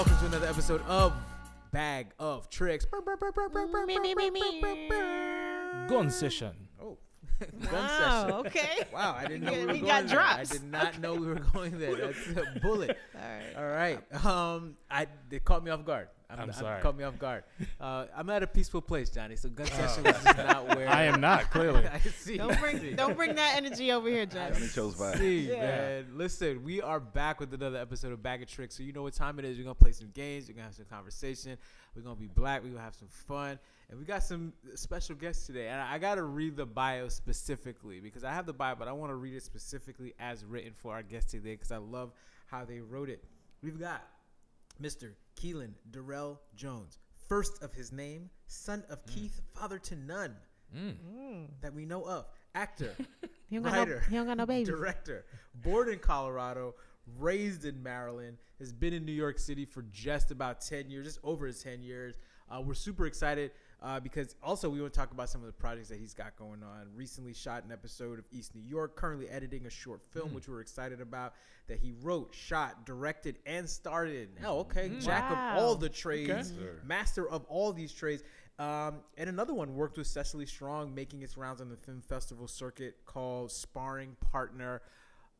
Welcome to another episode of Bag of Tricks. Gun session. Oh, gun Wow, session. okay. Wow, I didn't know we were We going got there. I did not know we were going there. That's a bullet. All right. All right. Um, I they caught me off guard. I'm sorry. Caught me off guard. Uh, I'm at a peaceful place, Johnny. So gun session was just not where I am not, clearly. I see. Don't bring don't bring that energy over here, Johnny. Johnny chose violence. See, Yeah. man. Listen, we are back with another episode of Bag of Tricks. So you know what time it is. We're gonna play some games. We're gonna have some conversation. We're gonna be black. We're gonna have some fun. And we got some special guests today. And I gotta read the bio specifically because I have the bio, but I want to read it specifically as written for our guest today because I love how they wrote it. We've got Mr. Keelan Darrell Jones, first of his name, son of Keith, father to none Mm. that we know of, actor, He don't got no, writer, he don't got no babies. director, born in Colorado, raised in Maryland, has been in New York City for just about 10 years, just over 10 years. Uh, we're super excited uh, because also we want to talk about some of the projects that he's got going on. Recently shot an episode of East New York, currently editing a short film, which we're excited about, that he wrote, shot, directed, and starred in. Oh, okay. Jack Wow. of all the trades, Sir. master of all these trades. Um, and another one worked with Cecily Strong, making its rounds on the film festival circuit called Sparring Partner.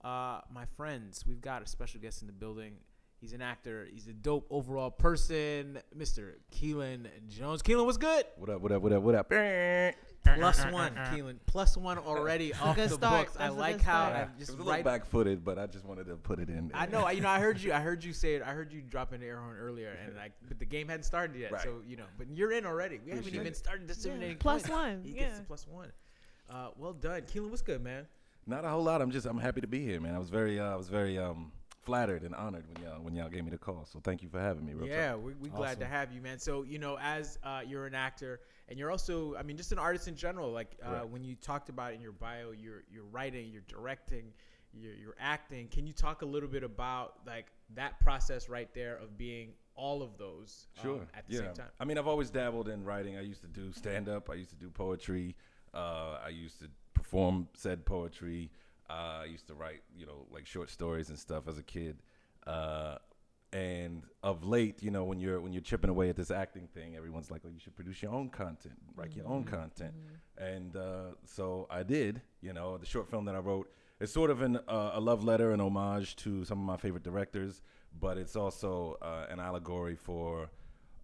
Uh, my friends, we've got a special guest in the building. He's an actor. He's a dope overall person, Mr. Keelan Jones. Keelan, what's good? What up? What up? What up? What up? Plus one, Keelan. Plus one already off good the start. books. I That's a like good how start. I It just was a little right. back-footed, but I just wanted to put it in. I know. I- You know. I heard you. I heard you say it. I heard you drop in the air horn earlier, and like, but the game hadn't started yet. Right. So you know, but you're in already. We haven't Appreciate even it. started disseminating Plus points. one, He yeah. gets the plus one. Uh, well done, Keelan. What's good, man? Not a whole lot. I'm just. I'm happy to be here, man. I was very. Uh, I was very um, flattered and honored when y'all when y'all gave me the call. So thank you for having me. Real yeah, talk. we we glad to have you, man. So you know, as uh, you're an actor and you're also, I mean, just an artist in general. Like uh, when you talked about in your bio, you're you're writing, you're directing, you're, you're acting. Can you talk a little bit about like that process right there of being all of those um, at the yeah. same time? I mean, I've always dabbled in writing. I used to do stand up. I used to do poetry. Uh, I used to perform said poetry. Uh, I used to write, you know, like short stories and stuff as a kid. Uh, and of late, you know, when you're when you're chipping away at this acting thing, everyone's like, "Oh, you should produce your own content, write your own content." And uh, so I did. You know, the short film that I wrote is sort of an, uh, a love letter, an homage to some of my favorite directors, but it's also uh, an allegory for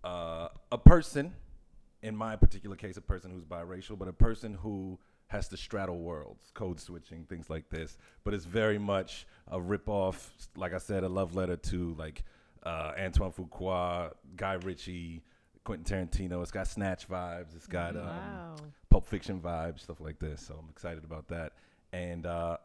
uh, a person, in my particular case, a person who's biracial, but a person who has to straddle worlds, code switching, things like this. But it's very much a rip-off, like I said, a love letter to like uh, Antoine Fuqua, Guy Ritchie, Quentin Tarantino. It's got Snatch vibes. It's got um, Wow. Pulp Fiction vibes, stuff like this. So I'm excited about that. And uh,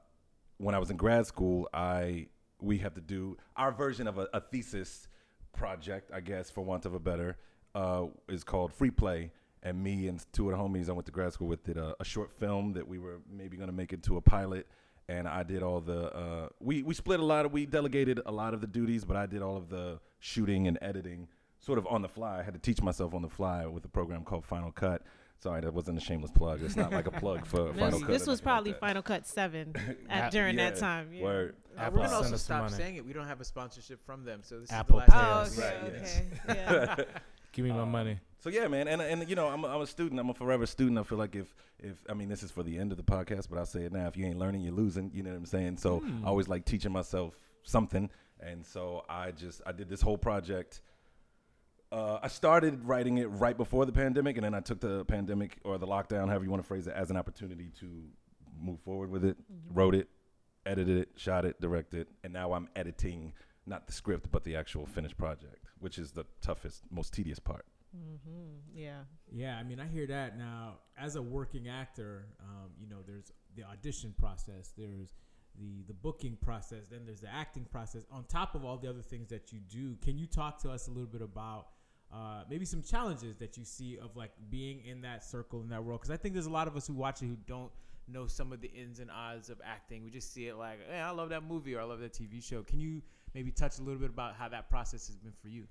when I was in grad school, I we have to do our version of a, a thesis project, I guess, for want of a better, uh, is called Free Play. And me and two of the homies I went to grad school with did a, a short film that we were maybe going to make into a pilot. And I did all the uh, we we split a lot of we delegated a lot of the duties, but I did all of the shooting and editing sort of on the fly. I had to teach myself on the fly with a program called Final Cut. Sorry, that wasn't a shameless plug. It's not like a plug for Final This, Cut. this was nothing like probably. Final Cut Seven at, during that time. Yeah. Word. Uh, Apple we're gonna also us some stop money. saying it. We don't have a sponsorship from them, so this Apple is the Pay last. Oh, okay, Right, yes. okay. Yeah. Give me my uh, money. So yeah, man, and and you know, I'm a, I'm a student. I'm a forever student. I feel like if if I mean this is for the end of the podcast, but I'll say it now. If you ain't learning, you're losing. You know what I'm saying? So hmm. I always like teaching myself something, and so I just I did this whole project. Uh, I started writing it right before the pandemic, and then I took the pandemic or the lockdown, however you want to phrase it, as an opportunity to move forward with it. Mm-hmm. Wrote it, edited it, shot it, directed, and now I'm editing not the script but the actual finished project, which is the toughest, most tedious part. hmm Yeah. Yeah, I mean, I hear that now. As a working actor, um, you know, there's the audition process, there's the the booking process, then there's the acting process. On top of all the other things that you do, can you talk to us a little bit about uh, maybe some challenges that you see of like being in that circle in that world? Because I think there's a lot of us who watch it who don't know some of the ins and outs of acting. We just see it like, hey, I love that movie or I love that TV show. Can you maybe touch a little bit about how that process has been for you?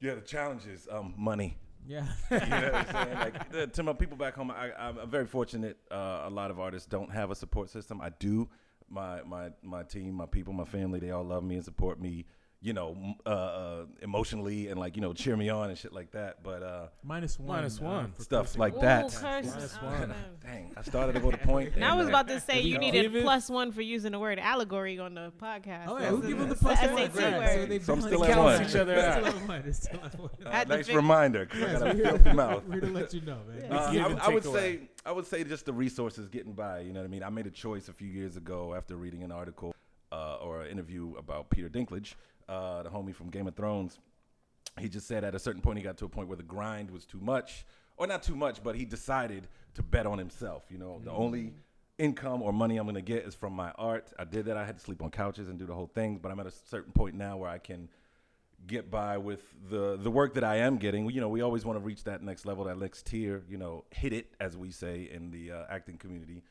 Yeah, the challenge is um, money. Yeah. You know what I'm saying? Like the- to my people back home, I, I'm I'm very fortunate. Uh, a lot of artists don't have a support system. I do. My my my team, my people, my family, they all love me and support me. You know, uh, uh, emotionally and like you know, cheer me on and shit like that. But uh, Minus one. Minus uh, one. Stuff like Ooh, that. curse. Minus one. dang, I started to go to point. And I was about to say you you needed it- plus one for using the word allegory on the podcast. Oh yeah, That's we'll the- give them the that's plus the one. SAT Right, word. So they So I'm balance still at each one. other. Each other out. still at one. They're still at one. Had to nice fig- reminder. 'cause I got a we're filthy mouth. We're here to let you know, man. Yeah. Uh, Give I, would say I would say just the resources getting by. You know what I mean? I made a choice a few years ago after reading an article uh, or an interview about Peter Dinklage, uh, the homie from Game of Thrones. He just said at a certain point he got to a point where the grind was too much, or not too much, but he decided to bet on himself. You know, the only income or money I'm gonna get is from my art. I did that. I had to sleep on couches and do the whole thing, but I'm at a certain point now where I can get by with the the work that I am getting. You know, we always want to reach that next level, that next tier. You know, hit it as we say in the uh, acting community,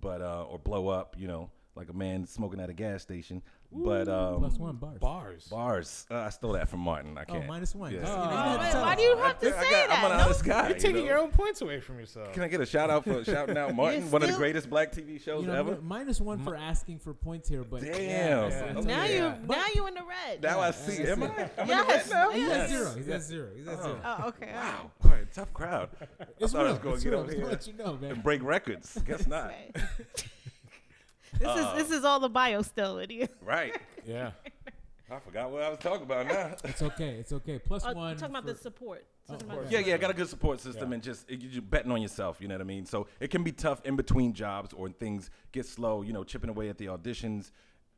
but uh, or blow up. You know, like a man smoking at a gas station. But um, Plus one bars. Bars. bars. Uh, I stole that from Martin. I Oh, can't. minus one. Yeah. You know, Oh, Oh, had to man, tell why do you have to I say got- I'm an that? honest guy. You're you taking know? your own points away from yourself. Can I get a shout out for shouting out Martin, You're one of the greatest black TV shows You know, ever? mi- minus one for asking for points here, but Damn. Yeah, Yeah. that's Now okay. you, But- now you in the red. Now I see. that's Am. I? I'm in the Yes. red now? He's at zero. He's at zero. He's at Oh. zero. Oh, okay. all right. Wow. All right, tough crowd. It's thought I was gonna it's get real. over here. let you know, man. And break records. Guess not. Right. this Uh, is this is all the bio still in you. Right. Yeah. I forgot what I was talking about now. It's okay. It's okay. Plus Oh, one. talking about for- the support. Oh, about Yeah, yeah, got a good support system Yeah. and just it, you're betting on yourself. You know what I mean? So it can be tough in between jobs or things get slow. You know, chipping away at the auditions,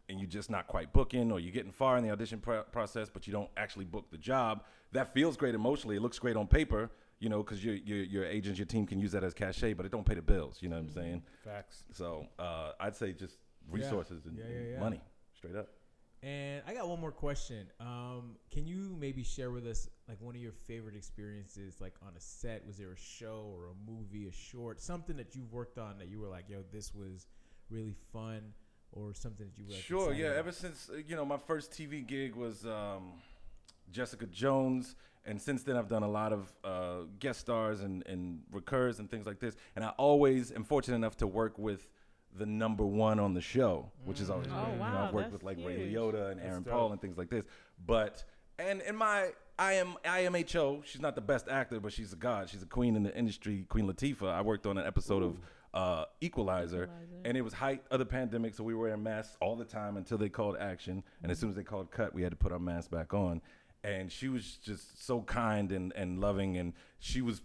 and you're just not quite booking, or you're getting far in the audition pro- process, but you don't actually book the job. That feels great emotionally. It looks great on paper. You know, because your your your agents, your team can use that as cachet, but it don't pay the bills. You know what I'm saying? Facts. So uh, I'd say just resources and, Yeah, and yeah, yeah. money, straight up. And I got one more question. Um, can you maybe share with us like one of your favorite experiences, like on a set? Was there a show or a movie, a short, something that you've worked on that you were like, "Yo, this was really fun," or something that you were like, Sure, yeah. about? Ever since uh, you know my first TV gig was um, Jessica Jones, and since then I've done a lot of uh, guest stars and and recurs and things like this. And I always am fortunate enough to work with the number one on the show, which is always Oh, great. you know, wow, I've worked that's with like Ray huge. Liotta and Aaron. Paul and things like this. But and in my I am IMHO, she's not the best actor, but she's a god. She's a queen in the industry, Queen Latifah. I worked on an episode of uh, Equalizer, Equalizer. and it was height of the pandemic, so we were wearing masks all the time until they called action. And as soon as they called cut, we had to put our masks back on. And she was just so kind and, and loving, and she was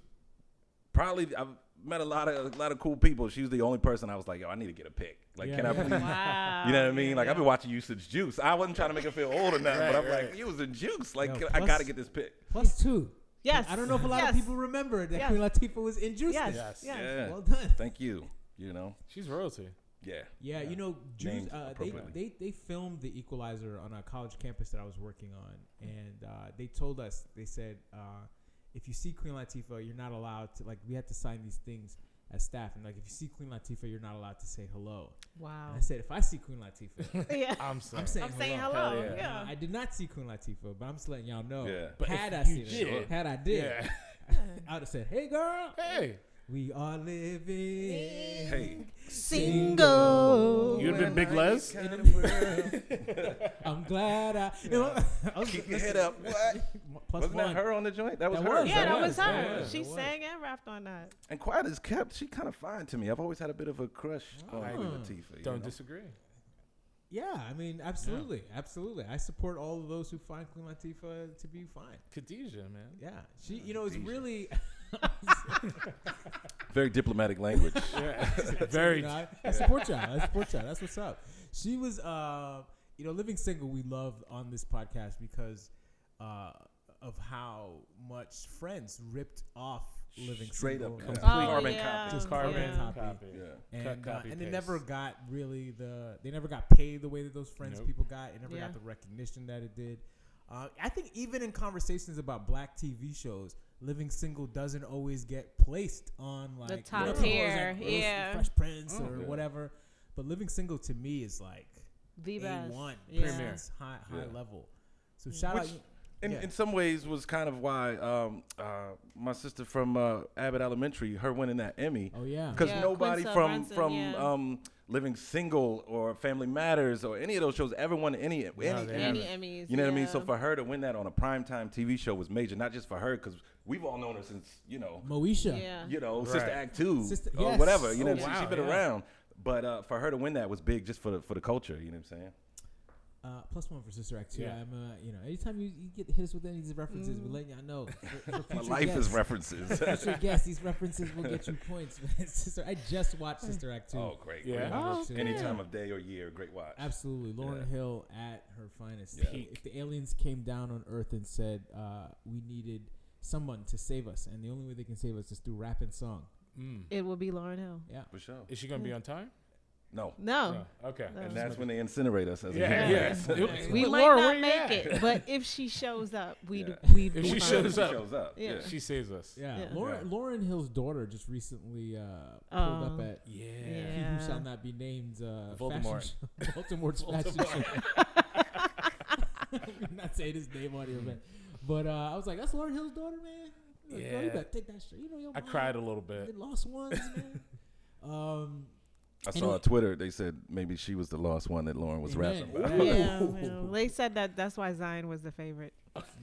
probably I've met a lot of a lot of cool people. She was the only person I was like, yo, I need to get a pic. Like, Yeah. can I please? Wow. You know what I mean? Yeah, like I've been watching you since Juice. I wasn't trying to make her feel old or nothing, Right, but I'm right. like, you was in Juice. Like Yo, I gotta get this pic. Plus two. Yes. I don't know if a lot yes. of people remember that Yes. Queen Latifah was in Juice. Yes. Yes. Yes. Yeah. Well done. Thank you. You know. She's royalty. Yeah. Yeah, you know, Juice, Named uh, they, they they filmed the Equalizer on a college campus that I was working on, and uh, they told us they said uh, if you see Queen Latifah, you're not allowed to like we had to sign these things as staff, and like if you see Queen Latifah, you're not allowed to say hello. Wow. And I said if I see Queen Latifah, yeah. I'm saying. I'm saying I'm saying hello. hello. Hell Yeah. Uh, I did not see Queen Latifah, but I'm just letting y'all know. Yeah. But had I seen did- it, had I did, Yeah. I would have said, "Hey, girl, Hey. We are living." Hey. Single. You'd been Big Les? I'm glad I. You know, I was, Keep your head up. What? Plus Wasn't one. that her on the joint? That was That her. was, Yeah, that was, was her. yeah, she it was. sang and rapped on that. And quiet as kept, she kind of fine to me. I've always had a bit of a crush ah. on Oh. Queen Latifah. you Don't know? disagree. Yeah, I mean, absolutely, absolutely. I support all of those who find Queen Latifah to be fine. Khadijah, man. Yeah, she, you know, it's really Very diplomatic language. Yeah. Very. You know, I, I support y'all. I support y'all. That's what's up. She was, uh, you know, living single. We love on this podcast because uh, of how much Friends ripped off living Straight single. up Yeah. complete Oh, carbon yeah. copy. Just Carbon carbon Yeah. copy. copy. Yeah. Cut, and uh, copy, and it paste. never got really the they never got paid the way that those friends Nope. people got. It never Yeah. got the recognition that it did. Uh, I think even in conversations about black TV shows, Living Single doesn't always get placed on like the top you know, tier, like, yeah. Fresh Prince Oh, or yeah. whatever. But Living Single to me is like The a best. one, Yeah. High high Yeah. level. So shout Which- out. in, Yeah. in some ways was kind of why um, uh, my sister from uh, Abbott Elementary, her winning that Emmy, Oh yeah. because Yeah, nobody Quinta from Brunson, from yeah. um, Living Single or Family Matters or any of those shows ever won any any, they Emmy. Any Emmys. You know what I mean? So for her to win that on a primetime TV show was major, not just for her, because we've all known her since you know, Moesha. Yeah. you know, Right. Sister Act Two Sister- or yes. whatever. You know, Oh, she, wow, she's been yeah. around. But uh, for her to win that was big, just for the for the culture. You know what I'm saying? Uh, plus one for Sister Act 2. Yeah. I'm, uh, you know, anytime you, you get hit us with any of these references, we're letting y'all know. For, for My future life is guests, references. future guests, these references will get you points. Sister, I just watched Sister Act 2. oh, great! Yeah. great. Oh, Too. Any time of day or year, great watch. Absolutely. Lauren Yeah. Hill at her finest. Yeah. If the aliens came down on Earth and said uh, we needed someone to save us, and the only way they can save us is through rap and song. Mm. It will be Lauryn Hill. Yeah. For sure. Is she gonna be on time? No. No. No. Okay. No. And that's when they incinerate us as Yeah, a yeah. human. We But might Laura, not make at? it, but if she shows up, we'd Yeah. we'd If she fine. shows She up. shows up. Yeah. Yeah. She saves us. Yeah. Yeah. Lauryn, Yeah. Lauryn Hill's daughter just recently uh, pulled up Oh. at Yeah. He Yeah. Who Shall Not Be Named uh, Voldemort. fashion show. Voldemort's fashion show. I'm not saying his name on here, man. But uh, I was like, that's Lauryn Hill's daughter, man. Like, girl, you Yeah. better take that straight. You know your I cried a little bit. The lost ones, man. um, I saw on Twitter they said maybe she was the lost one that Lauryn was Amen. rapping about. Yeah, yeah. they said that that's why Zion was the favorite.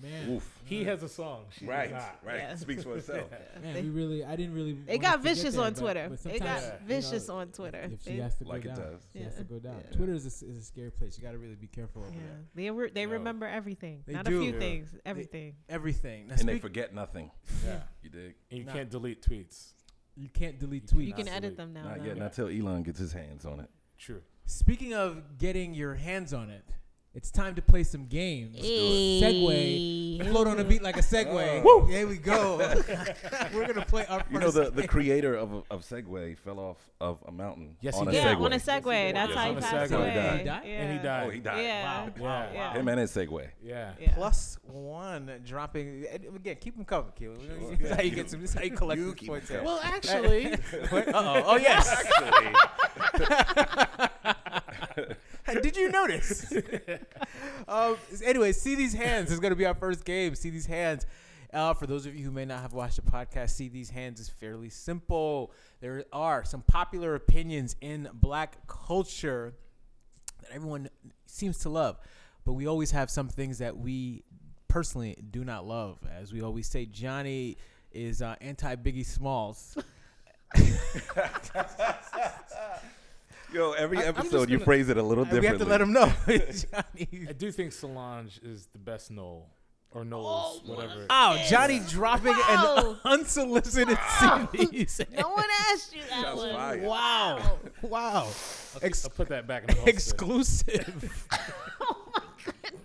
man, Oof. He has a song. She Right, right. Yeah. Speaks for itself. man, They- we really, I didn't really. It got us to get vicious there, on Twitter. but It sometimes, got you know, vicious on Twitter. If she has to Like go it down, does. she has to go down. Yeah. Twitter is a, is a scary place. You got to really be careful over yeah, there. they were they Yo. remember everything, They not do. a few Yeah. things, everything. Everything. Now And they forget nothing. Yeah. You dig? And you Nah. can't delete tweets. You can't delete tweets. You can edit delete. them now. Not though. yet. Not till Elon gets his hands on it. True. Speaking of getting your hands on it, it's time to play some games. Segway. Float on a beat like a Segway. Oh. There we go. We're gonna play our first. You know the, the creator of of Segway fell off of a mountain. Yes, on he a did. Yeah, Segway. on a Segway. That's Yes, how he passed Segway. away. Oh, he died. died? Yeah. And he died. Oh, he died. Yeah. Wow. Yeah. Him and his Segway. Yeah. Yeah. plus one dropping again. Keep them covered, Keelan. Sure. This is how you get some. This is how you collect You points. Well, actually, Uh-oh. Oh yes. Did you notice? um, anyway, see these hands is going to be our first game. See these hands. Uh, for those of you who may not have watched the podcast, see these hands is fairly simple. There are some popular opinions in black culture that everyone seems to love, but we always have some things that we personally do not love. As we always say, Johnny is uh, anti Biggie Smalls. Yo, every I- episode you gonna- phrase it a little And we differently. have to let him know. Johnny. I do think Solange is the best Noel or Knowles, whatever. Oh, Johnny dropping Wow. an unsolicited CDs. No one asked you that Shots one. fired. Wow. Wow. Ex- I'll put that back in the holster. exclusive. Oh, my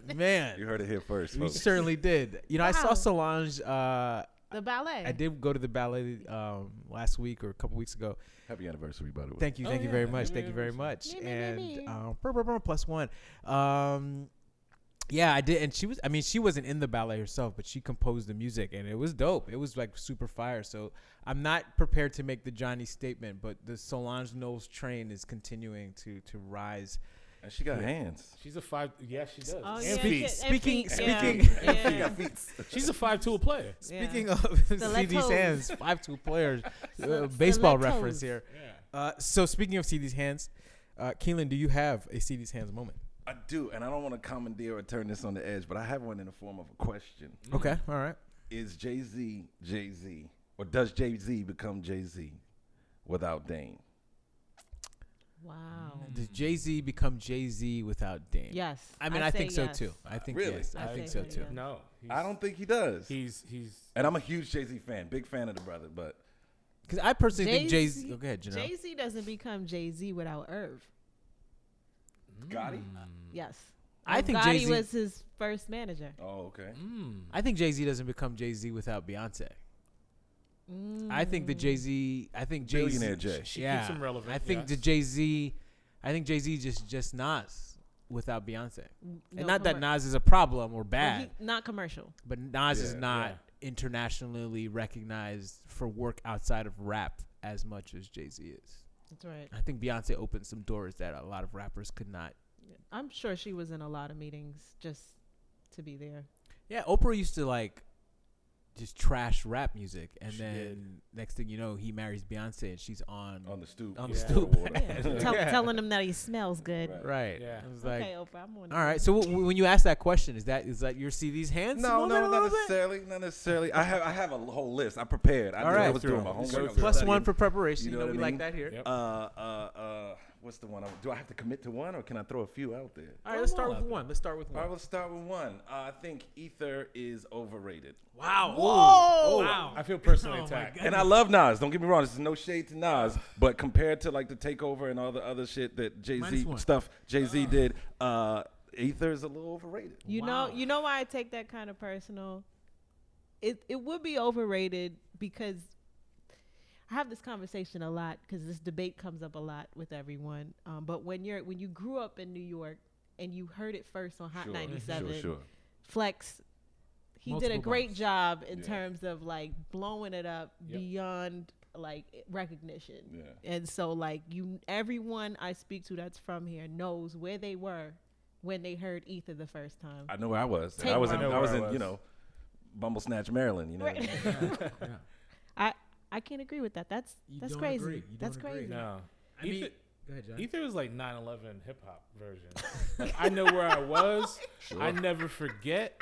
God. Man, You heard it here first, we certainly did. You know, I saw Solange. Uh, The ballet. I did go to the ballet um, last week or a couple weeks ago. Happy anniversary, by the way. Thank you, Oh, thank you yeah. very much, thank you very much. Me, me, me, And me. um, brr, brr, brr, plus one. Um, yeah, I did, and she was. I mean, she wasn't in the ballet herself, but she composed the music, and it was dope. It was like super fire. So I'm not prepared to make the Johnny statement, but the Solange Knowles train is continuing to to rise. And she got hands. She's a five. Yeah, she does. Oh, and yeah, feet. and Speaking- feet, yeah, speaking- yeah. She got feet. She's a five-tool player. Speaking of see these hands, five two players, uh, baseball Stilettos. reference here. Yeah. Uh, so speaking of see these hands, uh, Keelan, do you have a see these hands moment? I do, and I don't want to commandeer or turn this on the edge, but I have one in the form of a question. Okay, all right. Is Jay Z Jay Z, or does Jay Z become Jay Z without Dame? Wow. Does Jay Z become Jay Z without Dame? Yes. I mean, I, think say so yes. too. I think Really? yes. I, I think so so, too. yeah. No, I don't think he does. He's he's. and I'm a huge Jay Z fan, big fan of the brother, but Because I personally think Jay Z. Jay-Z- Oh, go ahead, Janelle. Jay Z doesn't become Jay Z without Irv. Gotti? Yes. I think Gotti Jay-Z was his first manager. oh okay. Mm. I think Jay Z doesn't become Jay Z without Beyonce. I think the Jay Z. I think Jay Z. Billionaire Jay. She yeah, keeps him relevant. I think yes. the Jay Z. I think Jay Z just just Nas without Beyonce. No and not that Nas is a problem or Well, bad, he- not commercial. but Nas is not yeah. internationally recognized for work outside of rap as much as Jay Z is. That's right. I think Beyonce opened some doors that a lot of rappers could not. I'm sure she was in a lot of meetings just to be there. Yeah, Oprah used to like just trash rap music, and She then did. next thing you know, he marries Beyonce, and she's on. on the stoop. On the stoop. Yeah. Tell, telling him that he smells good. Right. right. Yeah. It was like, okay, Oprah, I'm on. all right. So w- when you ask that question, is that is that your see these hands? No, no, not little bit? necessarily. Not necessarily. I have I have a whole list. I prepared. I, All did, I right. was doing my homework. through I it. was Plus studying. one for preparation. You You know know, what we I like that here. Yep. Uh, uh, uh, what's the one? I, do I have to commit to one, or can I throw a few out there? All right, let's start with out one. Let's start with one. right, let's start with one. Uh, I think Ether is overrated. Wow. Whoa! Wow. I feel personally Oh, attacked. God. And I love Nas. Don't get me wrong. This is no shade to Nas, but compared to like the Takeover and all the other shit that Jay Z stuff Jay Z did, uh, Ether is a little overrated. You Wow. know, you know why I take that kind of personal. It it would be overrated because I have this conversation a lot because this debate comes up a lot with everyone. Um, but when you're when you grew up in New York and you heard it first on Hot Sure, 97, Sure, sure. Flex, he did a great bombs. job in Yeah. terms of like blowing it up Yep. beyond like recognition. Yeah. And so like you everyone I speak to that's from here knows where they were when they heard Ether the first time. I know where I was. I was in, one. I know I was in, you know, Bumble Snatch, Maryland. You know. Right. mean? yeah. I I can't agree with that. That's You that's don't crazy. agree. You That's don't agree. crazy. No. I mean, Ether, go ahead, John. Ether is like 9/11 hip hop version. like I know where I was. Sure. I never forget.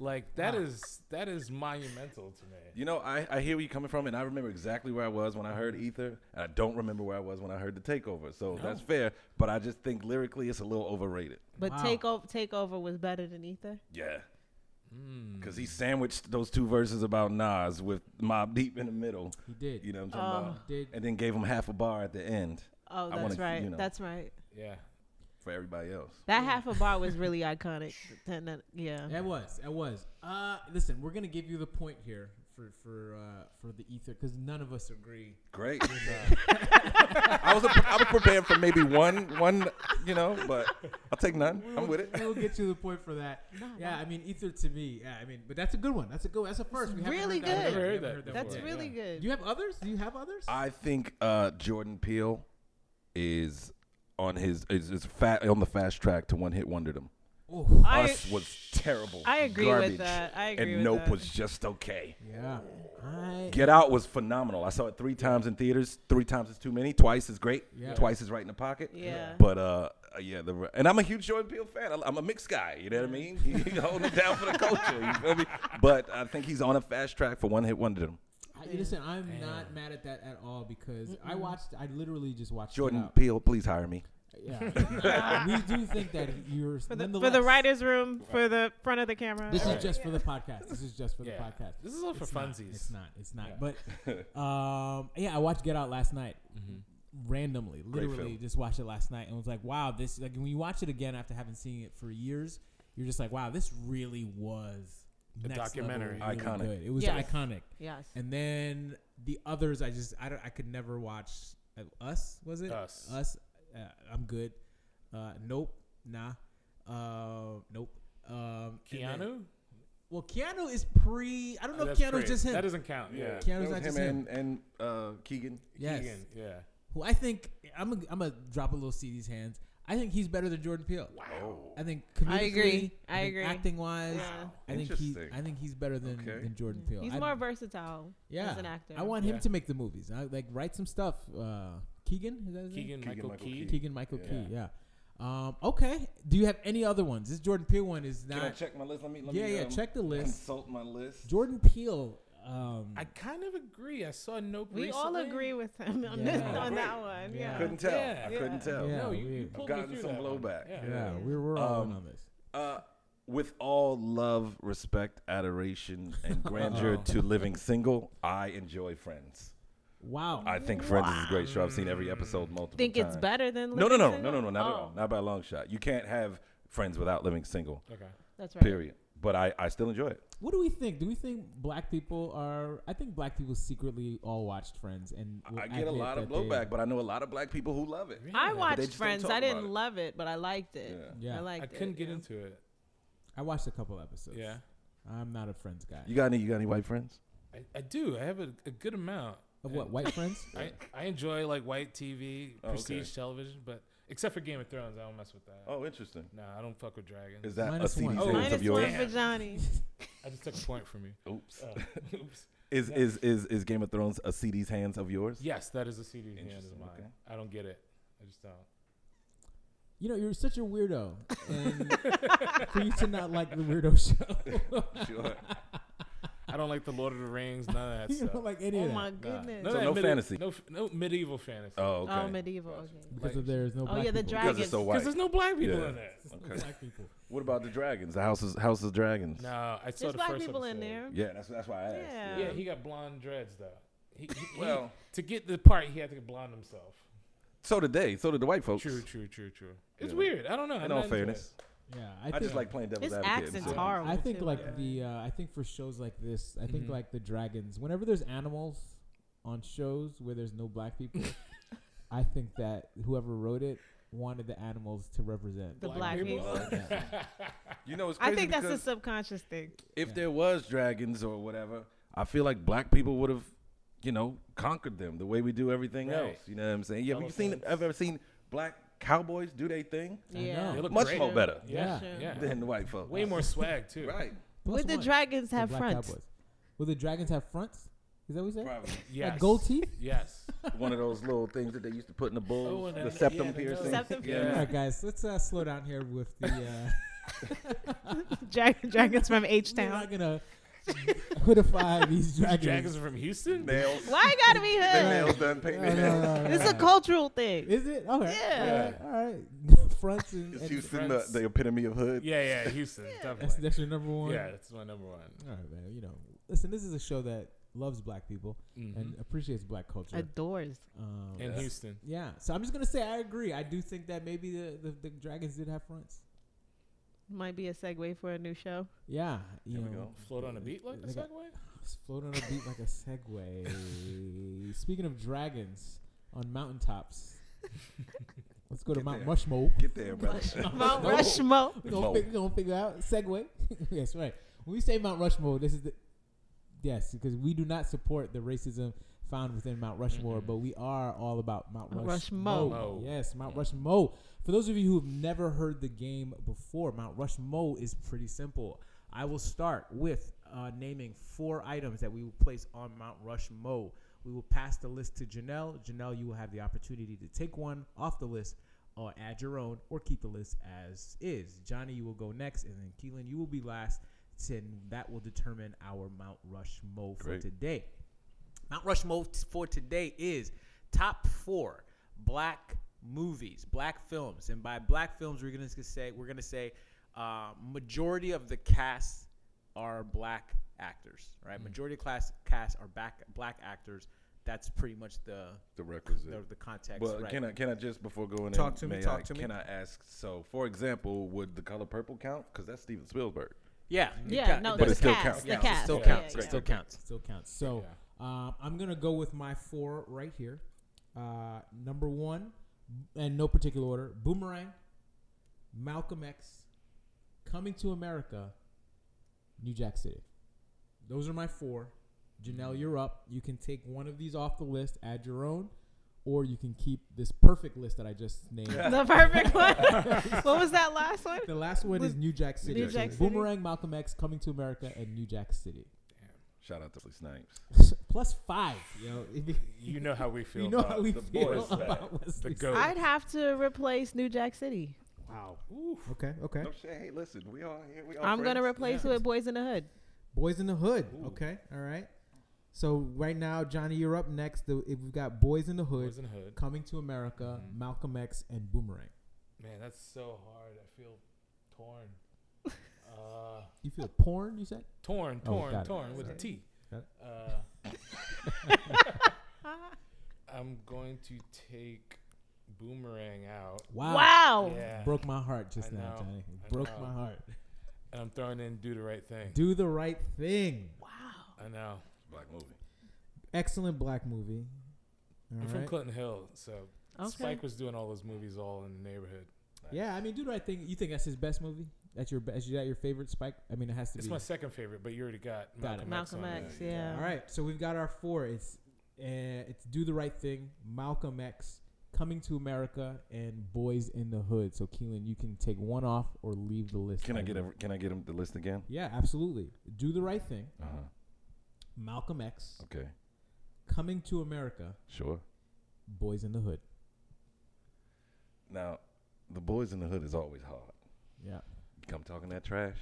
Like that Wow. is that is monumental to me. You know, I, I hear where you're coming from, and I remember exactly where I was when I heard Ether, and I don't remember where I was when I heard the Takeover. So No. that's fair, but I just think lyrically it's a little overrated. But Wow. takeover takeover was better than Ether. Yeah. Because he sandwiched those two verses about Nas with Mobb Deep in the middle. He did. You know what I'm talking Oh. about? Did. And then gave him half a bar at the end Oh, I that's wanna, right. you know. That's right. Yeah. for everybody else. That half a bar was really iconic. Then that- yeah. It was. It was. Uh, listen, we're gonna give you the point here for for uh, for the ether because none of us agree. Great. I was I was prepared for maybe one one, you know, but I'll take none. I'm with it. We'll get to the point for that. Yeah, I mean, ether to me. Yeah, I mean, but that's a good one. That's a good. That's a first. We really heard that good. before. We Never heard that That's really Yeah. good. Do you have others? Do you have others? I think uh, Jordan Peele is on his is, is fat on the fast track to one hit wonderdom. Oh, I- Us was terrible. I agree garbage, with that. I agree and with Nope that. was just okay. yeah. I, Get Out was phenomenal. I saw it three times in theaters. Three times is too many. Twice is great. Yeah. Twice is right in the pocket. Yeah. But uh, uh, yeah, the and I'm a huge Jordan Peele fan. I- I'm a mixed guy. You know what I mean? He holding it down for the culture. You feel me? But I think he's on a fast track for one hit wonderdom. I, listen, I'm Damn. not mad at that at all because I watched. I literally just watched. Jordan Peele, please hire me. Yeah, we do think that you're For the, for the writers' room, for the front of the camera. This All is right. just for the podcast. This is just for Yeah. the podcast. This is all for It's not, funsies. It's not. It's not. Yeah. But um, yeah, I watched Get Out last night Mhm. randomly, literally just watched it last night and was like, wow, this like when you watch it again after having seen it for years, you're just like, wow, this really was A documentary. level, really Iconic. Good. It was Yes. iconic. Yes. And then the others, I just I don't I could never watch. Uh, Us was it? Us. Us. Uh, I'm good. Uh, nope. Nah. Uh, nope. Um, and then- Keanu? well, Keanu is pre. I don't know Oh, if that's Keanu's pre. just him. That doesn't count. Yeah. Keanu's That was not him, just him. and, and uh, Keegan. Yes. Keegan, Yeah. Who I think I'm gonna I'm gonna drop a little see these hands. I think he's better than Jordan Peele. Wow. I think I agree. comedically, I agree. Acting wise, Yeah. I think he I think he's better than, Okay. than Jordan Peele. He's I- more versatile yeah, as an actor. I want him Yeah. to make the movies. I, like write some stuff. Uh, Keegan is that his name? Keegan, Keegan Michael, Michael Key. Key. Keegan Michael Yeah. Key. Yeah. Um, okay. Do you have any other ones? This Jordan Peele one is Can I check my list? Let me. Let yeah, me, yeah. um, check the list. Consult my list. Jordan Peele. Um, I kind of agree. I saw Nope we all agree with him on, Yeah. this, on that one. Yeah. Yeah. Couldn't tell. Yeah. I couldn't tell. Yeah. No, you, you I've gotten some blowback. Yeah. yeah, we're we're all in Um, on this. Uh, with all love, respect, adoration, and grandeur to living single, I enjoy Friends. Wow. I think Friends is a great show. I've seen every episode multiple Think times. it's better than No, no, no, no, Single? no, no, not at Oh, all. Not by a long shot. You can't have Friends without living single. Okay. That's right. Period. But I, I still enjoy it. What do we think? Do we think black people are? I think black people secretly all watched Friends, and I get a lot of that they- blowback, but I know a lot of black people who love it. I Yeah. watched Friends. I didn't it. love it, but I liked it. Yeah. Yeah, I liked I couldn't it. get yeah. into it. I watched a couple episodes. Yeah. I'm not a Friends guy. You got any? You got any white friends? I, I do. I have a, a good amount. Of what? White friends? I, I enjoy like white TV, Oh, okay. prestige television, but except for Game of Thrones, I don't mess with that. Oh, interesting. Nah, I don't fuck with dragons. Is that Minus a one. see these Oh, hands Minus of yours? one for Johnny. I just took a point from you. Oops. Uh, oops. Is is is is Game of Thrones a see these hands of yours? Yes, that is a CD hand of Interesting, mine. okay. I don't get it. I just don't. You know, you're such a weirdo. And for you to not like the weirdo show. Sure. I don't like the Lord of the Rings, none of that you stuff. don't like any Oh of that. my Nah. goodness. None of So that no medi- fantasy? No, f- no medieval fantasy. Oh, okay. Oh, medieval. Okay. Because Like- of there's no Oh, black yeah, the people. dragons. Because it's so Because white. there's no black people Yeah. in there. There's no Okay. black people. What about the dragons? The House of House of Dragons. No, I saw There's the black first people in episode. there. Yeah, that's that's why I asked. Yeah. Yeah, he got blonde dreads though. He, he- he- Well, to get the part, he had to blonde himself. so did they. So did the white folks. True, true, true, true. It's Yeah. weird. I don't know. I'm In not all into fairness, Yeah, I, I, think, just like playing devil's His advocate. accent's and so- horrible. I think too. like the uh, I think for shows like this, I think Mhm. like the dragons. Whenever there's animals on shows where there's no black people, I think that whoever wrote it wanted the animals to represent. The black people. Yeah. You know, it's I think that's a subconscious thing. if Yeah. there was dragons or whatever, I feel like black people would have, you know, conquered them the way we do everything Right. else. You know what I'm saying? Yeah, have you seen? Elephants. Ever seen black cowboys do their thing Yeah. know. They look much great. more better Yeah, Sure. yeah. than the white folks? Way more swag too. Right. Plus Would the one, dragons have black fronts? cowboys. Will the dragons have fronts? Is that what you said? Probably Yes. Like gold teeth? Yes. one of those little things that they used to put in the bulls, Oh, the septum yeah, piercing. Septum Yeah. All right, guys, let's uh, slow down here with the. Uh, Drag- dragons from H we're Town. not gonna hoodify these dragons. Dragons are from Houston. Nails. Why it gotta be Their hood? nails done, paint their No, no, nails. no, no, It's a cultural thing. Is it? Okay. Yeah. All right. All right. Fronts and, Is and Houston the, the epitome of hood? Yeah, yeah, Houston. Yeah. that's, Definitely. that's your number one. Yeah, that's my number one. All right, man. You know, listen. This is a show that loves black people Mhm. and appreciates black culture. Adores. Um, in Houston. yeah. So I'm just gonna say I agree. I do think that maybe the, the, the dragons did have fronts. Might be a segue for a new show. Yeah. You There we know, go. Float on a beat like a segue. Float on a beat like a segue. Speaking of dragons on mountaintops, let's go to Mount there. Rushmore. Get there, brother. Mount No. Rushmore. We're gonna, fig- gonna figure out Segway. yes, right. When we say Mount Rushmore, this is the yes, because we do not support the racism found within Mount Rushmore, Mhm. but we are all about Mount Mount Rushmore. Rushmore. Yes, Mount Yeah. Rushmore. For those of you who have never heard the game before, Mount Rushmore is pretty simple. I will start with uh, naming four items that we will place on Mount Rushmore. We will pass the list to Janelle. Janelle, you will have the opportunity to take one off the list or add your own or keep the list as is. Johnny, you will go next, and then Keelan, you will be last. And that will determine our Mount Rushmore for Great. today. Mount Rushmore for today is top four black movies, black films, and by black films we're gonna say we're gonna say uh, majority of the cast are black actors, right? Mm. Majority of class cast are back black actors. That's pretty much the The requisite. the, the context. Well, right? can I can I just before going Talk in, to me, may talk I, to me. Can I ask? So, for example, would the color purple count? Because that's Steven Spielberg. yeah, it Yeah, ca- no, But it still counts. The it cast. still counts. It still counts. still counts. So Um, I'm gonna go with my four right here. Uh, number one, and no particular order: Boomerang, Malcolm X, Coming to America, New Jack City. Those are my four. Janelle, you're up. You can take one of these off the list, add your own, or you can keep this perfect list that I just named. The perfect one. what was that last one? The last one is New Jack City. New Jack City? Boomerang, Malcolm X, Coming to America, and New Jack City. Shout out to Lee Snipes. Plus five, yo. You- You know how we feel. you know about how we the feel boys back. about Wesley. the goat. I'd have to replace New Jack City. Wow. Okay. Okay. No shit. Hey, listen, we all here. We all I'm gonna friends. replace it with Boyz n the Hood. Boyz n the Hood. Ooh. Okay. All right. So right now, Johnny, you're up next. The, if we've got Boyz n the Hood, Boyz n the Hood. Coming to America, Mhm. Malcolm X, and Boomerang. Man, that's so hard. I feel torn. Uh, You feel porn? You said? torn, Oh, torn, it. torn with a Sorry. T. Got Uh, I'm going to take Boomerang out, Wow. Wow. Yeah. Broke my heart just I now, know. Johnny. Broke know. my heart. and I'm throwing in Do the Right Thing. Do the right thing. Wow. I know. Black movie. Excellent black movie. All I'm from right. Clinton Hill, so Okay. Spike was doing all those movies all in the neighborhood. Yeah, I mean, do the right thing. You think that's his best movie? That's your best? Is that your favorite Spike? I mean, it has to be. It's be. my second favorite, but you already got Got it. Malcolm, Malcolm X. on X, there. yeah. All right, so we've got our four. It's and it's Do the Right Thing, Malcolm X, Coming to America, and Boyz n the Hood. So Keelan, you can take one off or leave the list. Can I get a, Can I get him the list again? Yeah, absolutely. Do the Right Thing, Uh huh. Malcolm X, Okay. Coming to America, Sure. Boyz n the Hood. Now, the boys in the hood is always hard. Yeah. You come talking that trash.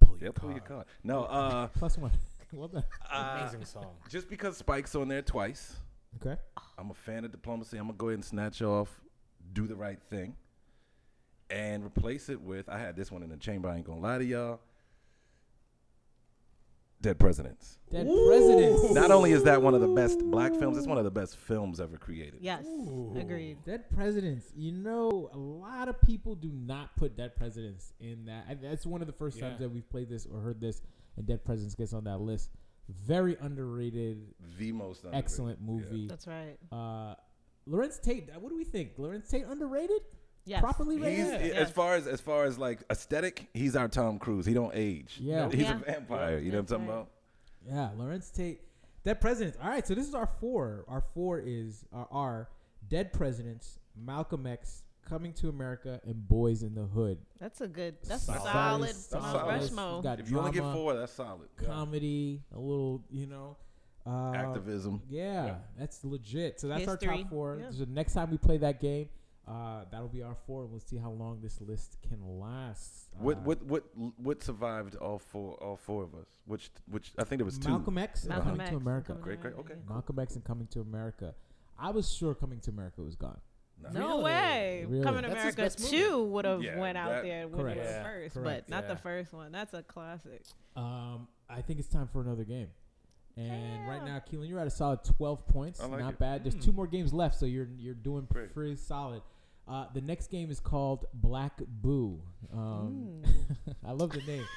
Pull Yeah, your pull your card. card. No, uh, Plus one. well done. uh, Amazing song. just because Spike's on there twice, Okay. I'm a fan of diplomacy. I'm gonna go ahead and snatch off "Do the Right Thing" and replace it with. I had this one in the chamber. I ain't gonna lie to y'all. Dead Presidents. Dead Presidents. Not only is that one of the best black films, it's one of the best films ever created. Yes, agreed. Dead Presidents. You know, a lot of people do not put Dead Presidents in that. And that's one of the first times that we've played this or heard this, and Dead Presidents gets on that list. Very underrated, The most underrated. excellent Yeah. movie. That's right. Uh, Larenz Tate. uh, What do we think? Larenz Tate underrated? Yes. Properly He's? Yeah. as far as as far as like aesthetic, he's our Tom Cruise. He don't age. Yeah. he's Yeah. a vampire. You know what I'm talking right. about? Yeah, Larenz Tate. Dead Presidents. All right, so this is our four. Our four is our, our Dead Presidents, Malcolm X, Coming to America, and Boyz n the Hood. That's a good. That's Solid. solid. That's Mount solid. Rushmore. We've got If you only get four, that's solid. comedy, a little, you know, uh, Activism. Yeah, Yeah. that's legit. So that's our top four. yeah. So next time we play that game, uh, that'll be our four, and we'll see how long this list can last. What Uh, what what what survived all four all four of us? Which which I think there was two. Malcolm X and Malcolm Coming X to America. Coming to Great, great, America, okay. yeah. Malcolm X and Coming to America. I was sure Coming to America was gone. Nah. No Really? way. Really? Coming to That's America two would have Yeah, went out that- there when it was Yeah. first, Correct. but not the first one. That's a classic. Um, I think it's time for another game. And right now, Keelan, you're at a solid 12 points. I like Not it. bad. There's Hmm. two more games left, so you're you're doing Great. pretty solid. Uh, the next game is called Black Boo. Um, I love the name.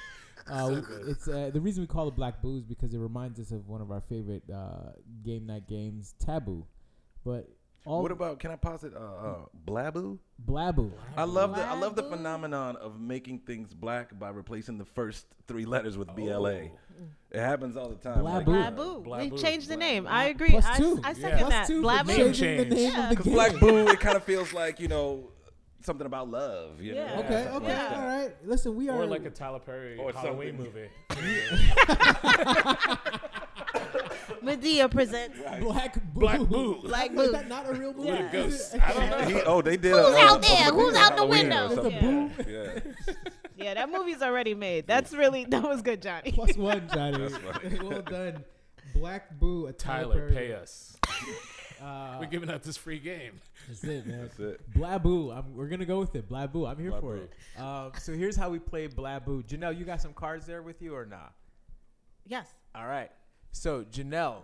Uh, it's uh, the reason we call it Black Boo is because it reminds us of one of our favorite uh, game night games, Taboo. But all What about can I posit uh, uh Blaboo? Blaboo? I love the I love the phenomenon of making things black by replacing the first three letters with BLA. It happens all the time. like, Blaboo. uh, Blaboo. Blaboo. We changed the name. I agree. Plus I, two. I Yeah. second Plus that. two for Blaboo. Name changing the name Yeah. of the game. Black Boo, it kind of feels like you know something about love. You Yeah. know? Okay, okay, like that. all right. Listen, we are Or like a Tyler Perry Or Halloween something. movie. Madea presents. Black Boo. Black Boo. Black Is that not a real movie? Yeah. Ghosts. I don't know. He, oh, they did. Who's a, uh, out there? Who's out the Halloween window? There's a something. boo. Yeah. Yeah, that movie's already made. That's really that was good, Johnny. Plus one, Johnny. That's right. well done. Black Boo. A Tyler, Perry. pay us. Uh, We're giving out this free game. that's it, man. That's it. Blaboo. I'm, we're gonna go with it. Blaboo. I'm here for it. Um, so here's how we play Blaboo. Janelle, you got some cards there with you or not? Yes. All right. So Janelle,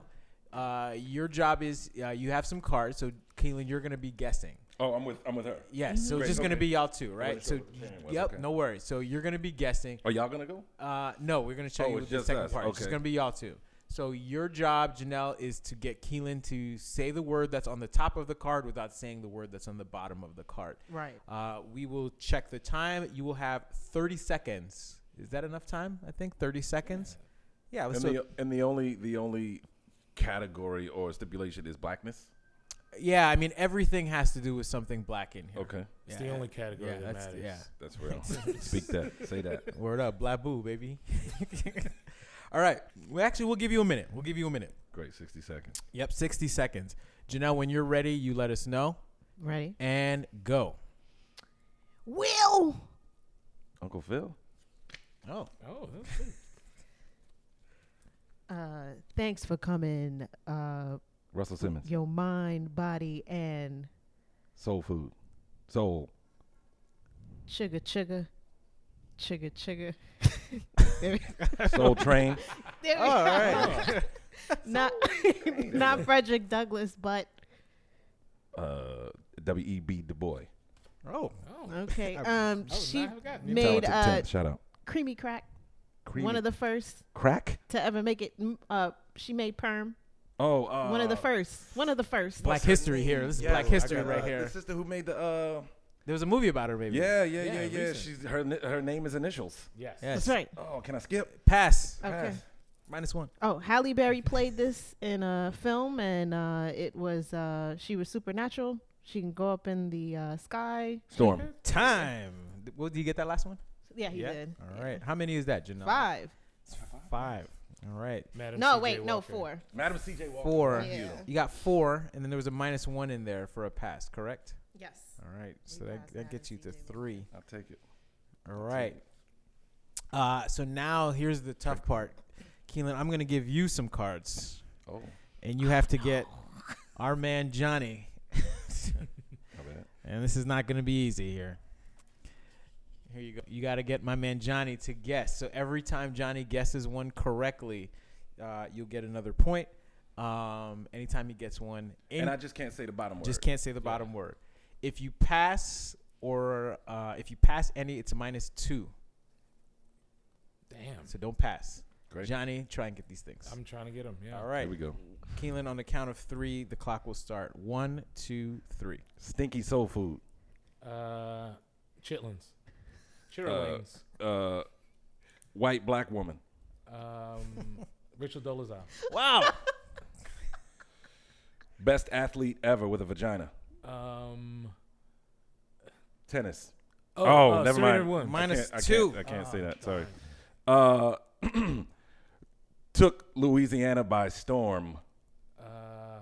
uh, your job is uh, you have some cards. So Keelan, you're gonna be guessing. Oh, I'm with I'm with her. Yes. So Great, it's just gonna okay. be y'all two, right? wasn't sure So what the plan was, yep, okay. no worries. So you're gonna be guessing. Are y'all gonna go? Uh, no, we're gonna check Oh, you it's with the just second us. part. It's just Okay. gonna be y'all two. So your job, Janelle, is to get Keelan to say the word that's on the top of the card without saying the word that's on the bottom of the card. Right. Uh, we will check the time. You will have 30 seconds. Is that enough time? I think 30 seconds. Yeah. And so, the and the only the only category or stipulation is blackness. yeah. I mean, everything has to do with something black in here. Okay, It's Yeah, the only category yeah, that that's- matters. yeah. that's real. Speak that. Say that. Word up, blaboo, baby. All right. Well, actually, we'll give you a minute. We'll give you a minute. Great. Sixty seconds. Yep, 60 seconds. Janelle, when you're ready, you let us know Ready? and go. Will. Uncle Phil. Oh. Oh, that's good. Uh, thanks for coming. Uh, Russell Simmons. your mind, body, and Soul food. Soul. sugar, sugar, sugar, sugar. Soul train. There we Oh, all go. right. Not, not Frederick Douglass, but Uh, W E B Du Bois. Oh. Oh. okay. I- Um, I would she not have gotten made Talented uh, Tim. Shout out. creamy crack. Creamy One of the first crack. to ever make it. mm, Uh, she made perm. Oh, uh, One of the first. One of the first. Black history here. This is Yeah, black history got, right uh, here. The sister who made the. uh There was a movie about her, maybe. Yeah, yeah, Yeah, yeah, yeah. She's her her name is initials. Yes. Yes. That's right. Oh, can I skip? Pass. Okay. Pass. Minus one. Oh, Halle Berry played this in a film, and uh, it was uh, she was supernatural. She can go up in the uh, sky. Storm. Time. What did you get that last one? Yeah, he yeah. did. All right. How many is that, Janelle? Five. Five. All right. Madam No, C.J. wait, no, Walker. four. Madam C.J. Walker. Four. thank you. You got four, and then there was a minus one in there for a pass, correct? Yes. All right. So We that, that that gets at you to three. I'll take it. All right. Uh, so now here's the tough part. Keelan, I'm going to give you some cards, Oh, and you have to get our man Johnny. And this is not going to be easy here. Here you go. You got to get my man Johnny to guess. So every time Johnny guesses one correctly, uh, you'll get another point. Um, anytime he gets one, in- And I just can't say the bottom word. just can't say the bottom word. If you pass or uh, if you pass any, it's a minus two. Damn. So don't pass. Great. Johnny, try and get these things. I'm trying to get them. Yeah. All right. Here we go. Keelan, on the count of three, the clock will start. One, two, three. Stinky soul food. Uh, chitlins. Chitterlings. Uh, white black woman. um, Rachel Dolezal. Wow. Best athlete ever with a vagina. Um. Tennis. Oh, Oh, uh, never Serena mind. Williams. Minus I can't, two. I can't, I can't Oh, say that. Sorry. Uh, took Louisiana by storm Uh,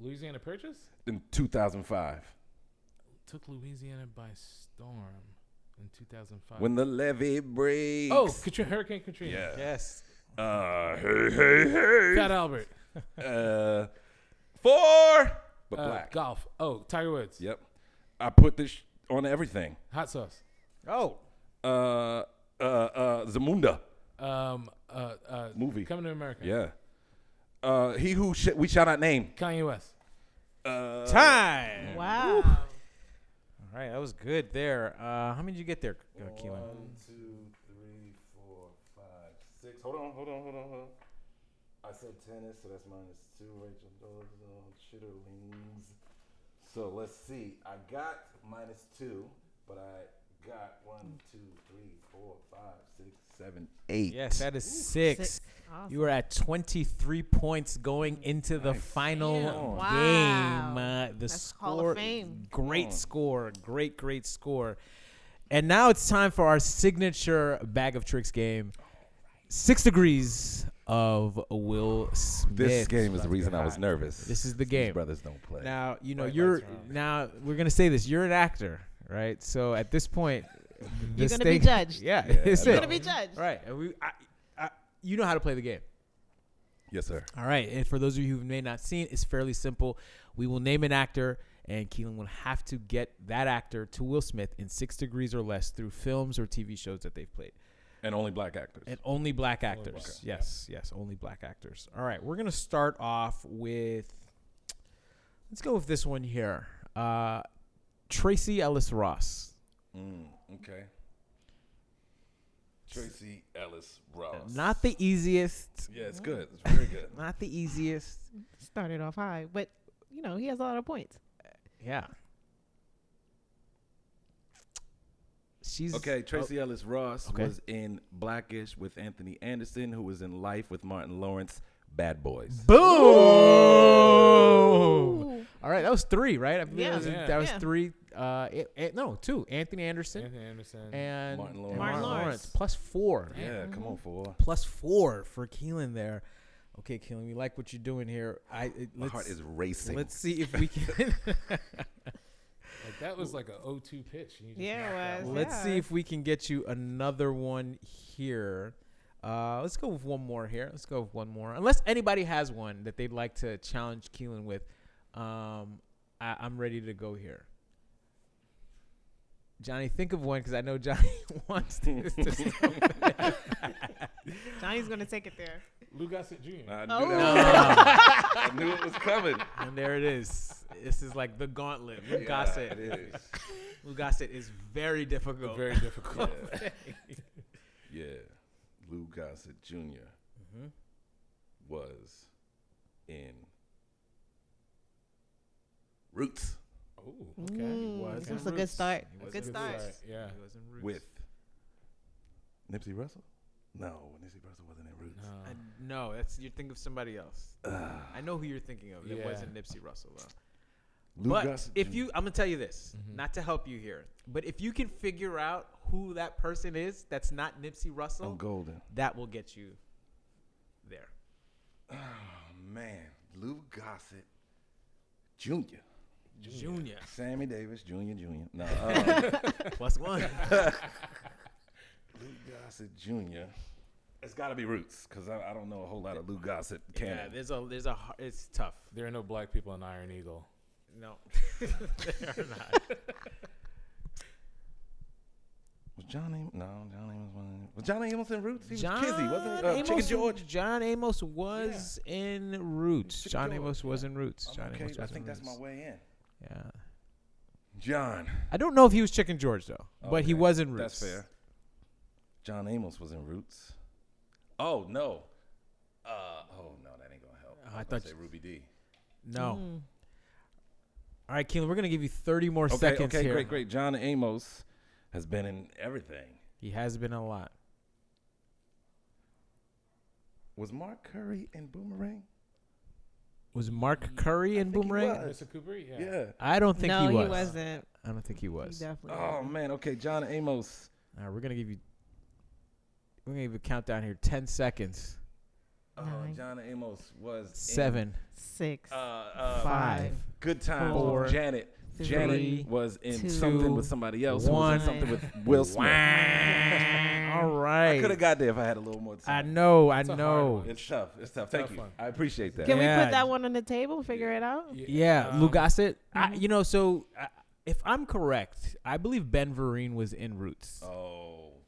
Louisiana Purchase in 2005 took Louisiana by storm in 2005. when the levee breaks. oh, Katrina, Hurricane Katrina. yeah. yes. Uh, hey, hey, hey. Fat Albert. Uh, four, but Uh, black. Golf. Oh, Tiger Woods. Yep. I put this on everything. Hot sauce. Oh. Uh, uh, uh, Zamunda Um. Uh. Uh. movie. Coming to America. Yeah. Uh, he who sh- we shall not name. Kanye West. Uh, Time. Wow. All right, that was good there. Uh, how many did you get there, uh, Keelan? One, two, three, four, five, six. Hold on, hold on, hold on, hold on. I said tennis, so that's minus two. Rachel Dolezal, chitterlings. So let's see. I got minus two, but I got one, two, three, four, five, six, seven, eight. Yes, that is six. Six. Awesome. You were at 23 points going into the Nice. final Damn. game. Wow. Uh, the That's score, Hall of Fame. great on. score, great, great score. And now it's time for our signature bag of tricks game. Six degrees of Will Smith. This game is the reason I was nervous. This is the These game. brothers don't play. Now you know Bright you're lights are on. now we're gonna say this. You're an actor, right? So at this point, the You're gonna be judged. Yeah, Yeah, it's it. You're gonna be judged. Right. And we, I, I, you know how to play the game. yes, sir. All right. And for those of you who may not seen, it's fairly simple. We will name an actor, and Keelan will have to get that actor to Will Smith in six degrees or less through films or TV shows that they've played. And only black actors. And only black Only actors. black, yes, yes, only black actors. All right. We're gonna start off with. Let's go with this one here. Uh, Tracee Ellis Ross. Mm, okay. Tracee Ellis Ross. Not the easiest. Yeah, it's good. It's very good. Not the easiest. Started off high, but you know he has a lot of points. Yeah. She's Okay, Tracee Ellis Ross okay. was in Blackish with Anthony Anderson, who was in Life with Martin Lawrence. Bad Boys. Boom! Ooh. All right, that was three, right? I believe Yeah. that was, Yeah. that was Yeah. three. Uh, it, it- no, two. Anthony Anderson Anthony Anderson. and Martin Lawrence. Martin Lawrence. plus four. Yeah, come on, four. Plus four for Keelan there. Okay, Keelan, we like what you're doing here. I it, My let's, heart is racing. Let's see if we can. like that was like a 0-2 pitch. and you just Yeah, it was. one. let's see if we can get you another one here. Uh, let's go with one more here. Let's go with one more. Unless anybody has one that they'd like to challenge Keelan with, um, I, I'm ready to go here. Johnny, think of one because I know Johnny wants to. to Johnny's gonna take it there. Lou Gossett Jr. I knew, Oh. that was, I knew it was coming. and there it is. This is like the gauntlet. Lou Yeah, Gossett. it is. Lou Gossett is very difficult. Very difficult. Yeah. Lou Gossett Jr. Mhm. was in Roots Oh, Okay, he Mm, was that's a good start. A was good in start. Yeah. He was in Roots. with Nipsey Russell. No, Nipsey Russell wasn't in Roots. No. I, no, that's you're thinking of somebody else. I know who you're thinking of. It wasn't Nipsey Russell though. Lou but Gossett if you, I'm gonna tell you this, Mhm. not to help you here, but if you can figure out who that person is, that's not Nipsey Russell, I'm golden. that will get you there. Oh man, Lou Gossett Jr. Junior Sammy Davis Jr. Jr. No, uh, plus one. Lou Gossett Jr. It's got to be Roots because I, I don't know a whole lot of Lou Gossett yeah, canon. there's a there's a har- it's tough. There are no black people in Iron Eagle. No, they are not. was John Amos? No, John Amos wasn't. Was John Amos in Roots? He was John Kizzy, wasn't he? Uh, Chicken George. John Amos was in Roots. Chicken John George, Amos was yeah. in Roots. I'm John okay, Amos I think in that's my way in. Yeah. John. I don't know if he was Chicken George though, but he was in Roots. That's fair. John Amos was in Roots. Oh no. Uh oh no, that ain't gonna help. Oh, I, I thought gonna say Ruby Dee No. Mm. All right, Keelan, we're gonna give you 30 more Okay, seconds okay, here. great, great. John Amos has been in everything. He has been a lot. Was Mark Curry in Boomerang? Was Mark Curry in think he Boomerang? was. Mr. Cooper? Yeah. Yeah. I don't think no, he was. wasn't. I don't think he He was. definitely. Oh wasn't. man, okay, John Amos. All right, we're gonna give you. We're gonna give you a countdown here. 10 seconds. Oh, Nine. John Amos was in, Six. uh, uh, Five. Good times. Four, Janet. Three, Janet was in two, something with somebody else. who was one. in something with Will Smith. All right. I could have got there if I had a little more time. I know. I It's know. It's tough. It's tough. Thank Tough you. one. I appreciate that. Can Yeah. we put that one on the table? Figure it out. Yeah, Lou um, Gossett. I, Mhm. you know, so uh, if I'm correct, I believe Ben Vereen was in Roots. Oh,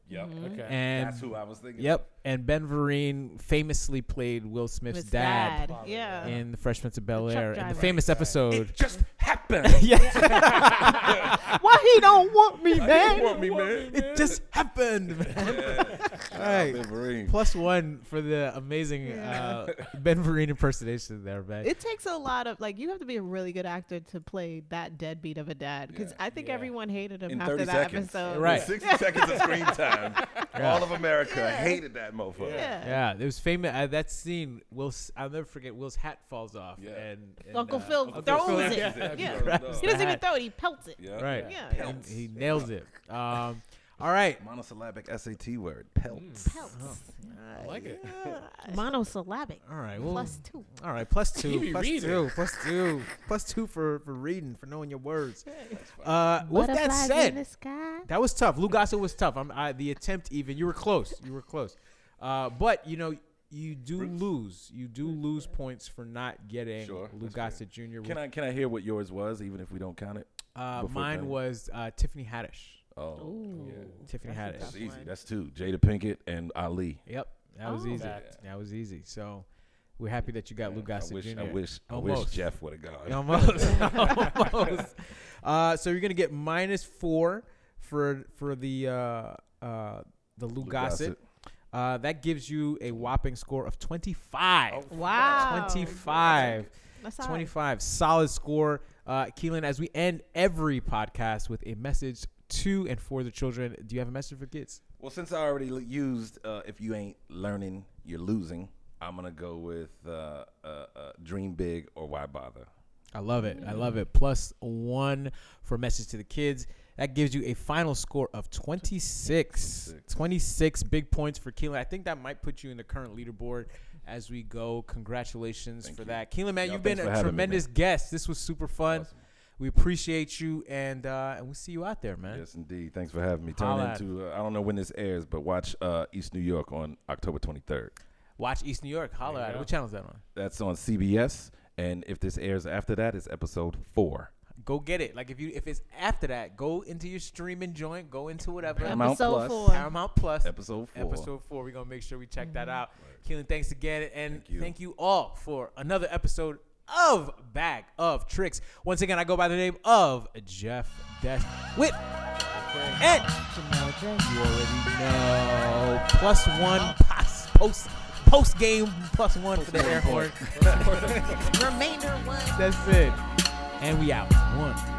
yep. Mhm. Okay. And That's who I was thinking. Yep, and Ben Vereen famously played Will Smith's His dad, Father, Yeah. in The Fresh Prince of Bel Air, in the famous Right. episode. It just happened. yeah, Why he don't want me, You man? want me, man? it just happened, man. Yeah. Right. Ben Vereen. Plus one for the amazing uh, Ben Vereen impersonation there, man. It takes a lot of like you have to be a really good actor to play that deadbeat of a dad because Yeah. I think Yeah. everyone hated him In after that seconds. episode. Right. 60 seconds of screen time. Yeah. All of America Yeah. hated that mofo. Yeah. yeah, it was famous. Uh, that scene, Will I'll never forget. Will's hat falls off, Yeah. and, and, Uncle uh, Phil Uncle throws Phil- it. yeah. Yeah. Grabs He doesn't even throw it; he pelts it. Yeah. Right. Yeah. Pelts. he nails it. Um, all right. Monosyllabic SAT word. Pelts. Pelts. I like it. Monosyllabic. All right. Well, Plus two. All right, two, plus reading. two, plus two, plus two for for reading, for knowing your words. Uh, with that said, that was tough. Lou Gossett was tough. I'm, I, the attempt, even you were close. You were close. Uh, but you know, you do Roots. lose. You do lose points for not getting Sure, Lou that's Jr. Can I can I hear what yours was, even if we don't count it? uh, mine time? was uh, Tiffany Haddish. Oh, Ooh. Tiffany That's a Haddish. tough that's easy. one. That's two. Jada Pinkett and Ali. Yep, that was Oh. easy. Fact. That was easy. So we're happy that you got Lou I Gossett wish, Jr. I wish, I wish Almost. Jeff would have gone. Almost. Almost. Uh, so you're gonna get minus four for for the uh, uh, the Lou, Lou Gossett. Uh, that gives you a whopping score of 25. Oh, Wow. 25. That's all right. 25. Solid score. Uh, Keelan, as we end every podcast with a message to and for the children, do you have a message for kids? Well, since I already used uh, "If you ain't learning, you're losing," I'm gonna go with uh, uh, uh, "Dream big or why bother." I love it. I love it. Plus one for message to the kids. That gives you a final score of 26. 26. 26 big points for Keelan. I think that might put you in the current leaderboard as we go. Congratulations Thank for you. that. Keelan, man, Y'all, you've been a having me, tremendous guest. This was super fun. Awesome. We appreciate you, and uh, and we'll see you out there, man. Yes, indeed. Thanks for having me. Turn Holla into uh, I don't know when this airs, but watch uh, East New York on October 23rd. Watch East New York. Holler at it. What channel is that on? That's on CBS, and if this airs after that, it's episode four. Go get it. Like if you if it's after that, go into your streaming joint. Go into whatever. Paramount Episode Plus. four. Paramount Plus. Episode four. Episode four. We're gonna make sure we check that out. Keelan, thanks again, and Thank you. thank you all for another episode of Bag of Tricks. Once again, I go by the name of Jeff Death with and you already know plus one pass, post post game plus one for the air horn. Remainder one. That's it, and we out. One.